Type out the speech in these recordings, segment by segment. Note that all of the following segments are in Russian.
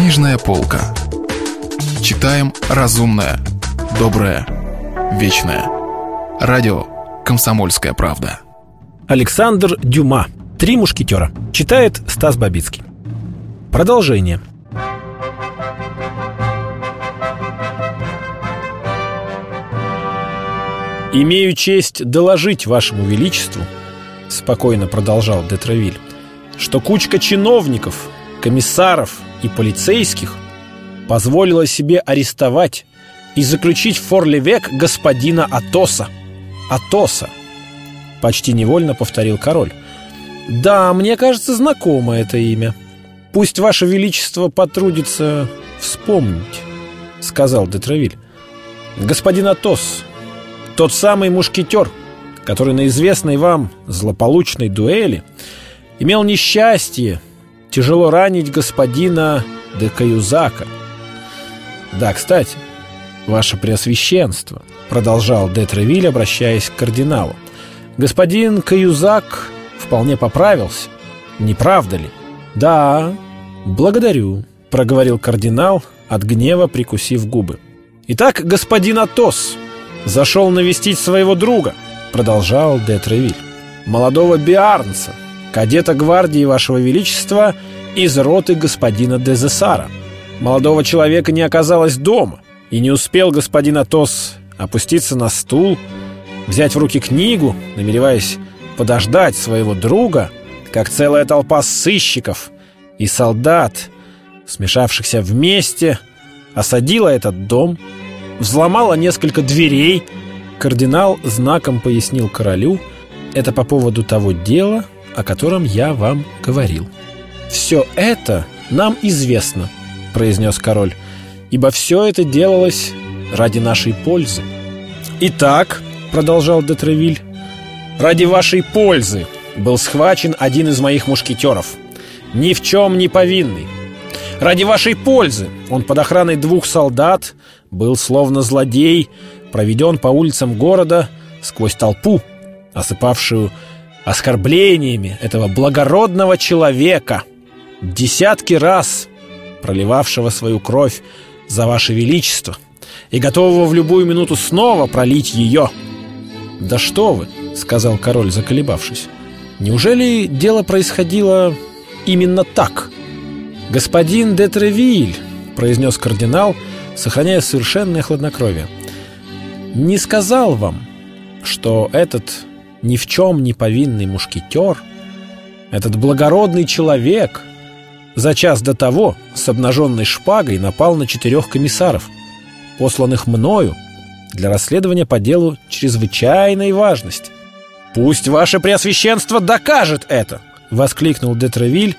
Книжная полка. Читаем разумное, доброе, вечное. Радио «Комсомольская правда». Александр Дюма. «Три мушкетера». Читает Стас Бабицкий. Продолжение. «Имею честь доложить вашему величеству», — спокойно продолжал Детравиль, «что кучка чиновников, комиссаров и полицейских позволила себе арестовать и заключить в форлевек господина Атоса. Атоса. Почти невольно повторил король. Да, мне кажется, знакомо это имя. Пусть ваше величество потрудится вспомнить, сказал Детравиль. Господин Атос, тот самый мушкетер, который на известной вам злополучной дуэли имел несчастье тяжело ранить господина де Каюзака. Да, кстати, ваше преосвященство, продолжал де Тревиль, обращаясь к кардиналу. Господин Каюзак вполне поправился, не правда ли? Да, благодарю, проговорил кардинал, от гнева прикусив губы. Итак, господин Атос зашел навестить своего друга, продолжал де Тревиль, молодого Биарнса, кадета гвардии вашего величества из роты господина Дезесара. Молодого человека не оказалось дома, и не успел господин Атос опуститься на стул, взять в руки книгу, намереваясь подождать своего друга, как целая толпа сыщиков и солдат, смешавшихся вместе, осадила этот дом, взломала несколько дверей. Кардинал знаком пояснил королю, это по поводу того дела, о котором я вам говорил. «Все это нам известно», — произнес король, «ибо все это делалось ради нашей пользы». «Итак», — продолжал Детревиль, «ради вашей пользы был схвачен один из моих мушкетеров, ни в чем не повинный. Ради вашей пользы он под охраной двух солдат был словно злодей, проведен по улицам города сквозь толпу, осыпавшую оскорблениями этого благородного человека, десятки раз проливавшего свою кровь за ваше величество и готового в любую минуту снова пролить ее. «Да что вы!» — сказал король, заколебавшись. «Неужели дело происходило именно так?» «Господин де Тревиль», — произнес кардинал, сохраняя совершенное хладнокровие, «не сказал вам, что этот ни в чем не повинный мушкетер, этот благородный человек за час до того с обнаженной шпагой напал на четырех комиссаров, посланных мною для расследования по делу чрезвычайной важности. «Пусть ваше преосвященство докажет это!» — воскликнул Детревиль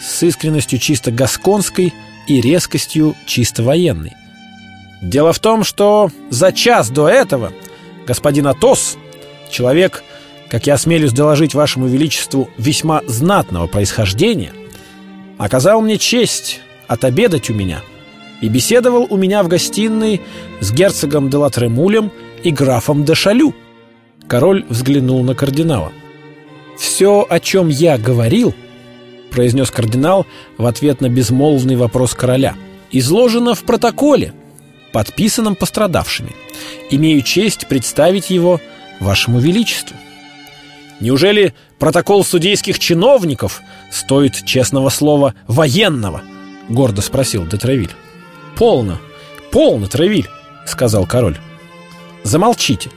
с искренностью чисто гасконской и резкостью чисто военной. «Дело в том, что за час до этого господин Атос, человек как я осмелюсь доложить вашему величеству, весьма знатного происхождения, оказал мне честь отобедать у меня и беседовал у меня в гостиной с герцогом де Латремулем и графом де Шалю. Король взглянул на кардинала. «Все, о чем я говорил, — произнес кардинал в ответ на безмолвный вопрос короля, — изложено в протоколе, подписанном пострадавшими. Имею честь представить его вашему величеству». Неужели протокол судейских чиновников стоит честного слова «военного»?» — гордо спросил де Тревиль. «Полно, полно, Тревиль», — сказал король. «Замолчите.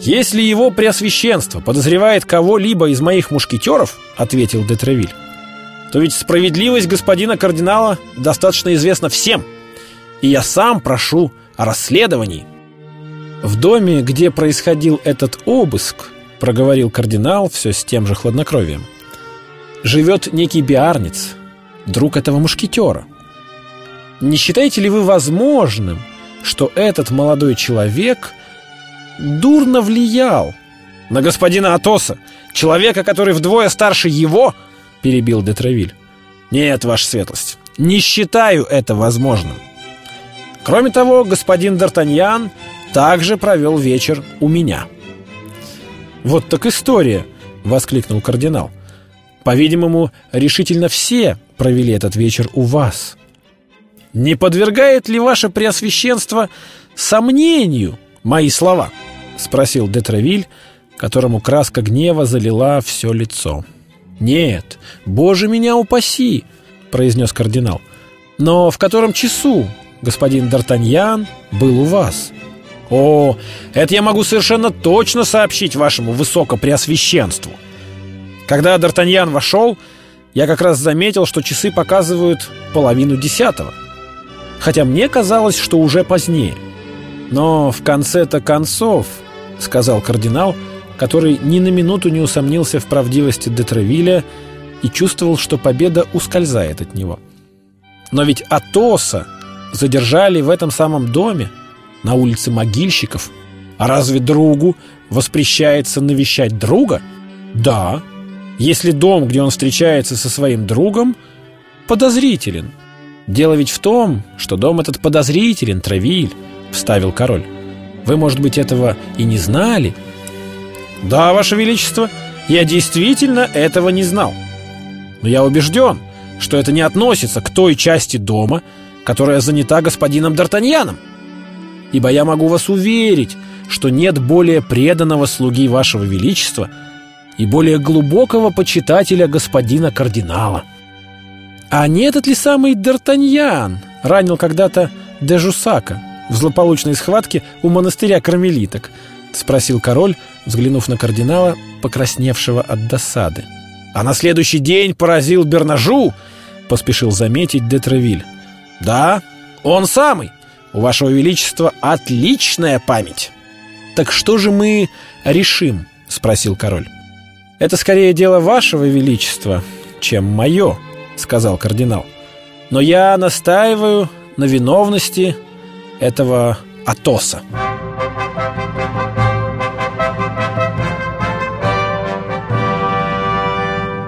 Если его преосвященство подозревает кого-либо из моих мушкетеров, — ответил де Тревиль, — то ведь справедливость господина кардинала достаточно известна всем, и я сам прошу о расследовании». В доме, где происходил этот обыск, — проговорил кардинал все с тем же хладнокровием. «Живет некий биарниц, друг этого мушкетера. Не считаете ли вы возможным, что этот молодой человек дурно влиял на господина Атоса, человека, который вдвое старше его?» — перебил Детравиль. «Нет, ваша светлость, не считаю это возможным. Кроме того, господин Д'Артаньян также провел вечер у меня». «Вот так история!» — воскликнул кардинал. «По-видимому, решительно все провели этот вечер у вас». Не подвергает ли ваше преосвященство сомнению мои слова? Спросил Детравиль, которому краска гнева залила все лицо. «Нет, боже меня упаси!» — произнес кардинал. «Но в котором часу господин Д'Артаньян был у вас?» «О, это я могу совершенно точно сообщить вашему высокопреосвященству!» Когда Д'Артаньян вошел, я как раз заметил, что часы показывают половину десятого. Хотя мне казалось, что уже позднее. Но в конце-то концов, сказал кардинал, который ни на минуту не усомнился в правдивости Детревиля и чувствовал, что победа ускользает от него. Но ведь Атоса задержали в этом самом доме, на улице могильщиков. А разве другу воспрещается навещать друга? Да, если дом, где он встречается со своим другом, подозрителен. Дело ведь в том, что дом этот подозрителен, Травиль, вставил король. Вы, может быть, этого и не знали? Да, ваше величество, я действительно этого не знал. Но я убежден, что это не относится к той части дома, которая занята господином Д'Артаньяном. Ибо я могу вас уверить, что нет более преданного слуги вашего величества – и более глубокого почитателя господина кардинала. А не этот ли самый Д'Артаньян ранил когда-то де Жусака в злополучной схватке у монастыря кармелиток? Спросил король, взглянув на кардинала, покрасневшего от досады. А на следующий день поразил Бернажу, поспешил заметить де Тревиль. Да, он самый. У вашего величества отличная память. Так что же мы решим? Спросил король. «Это скорее дело вашего величества, чем мое», — сказал кардинал. «Но я настаиваю на виновности этого Атоса».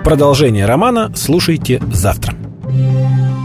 Продолжение романа слушайте завтра.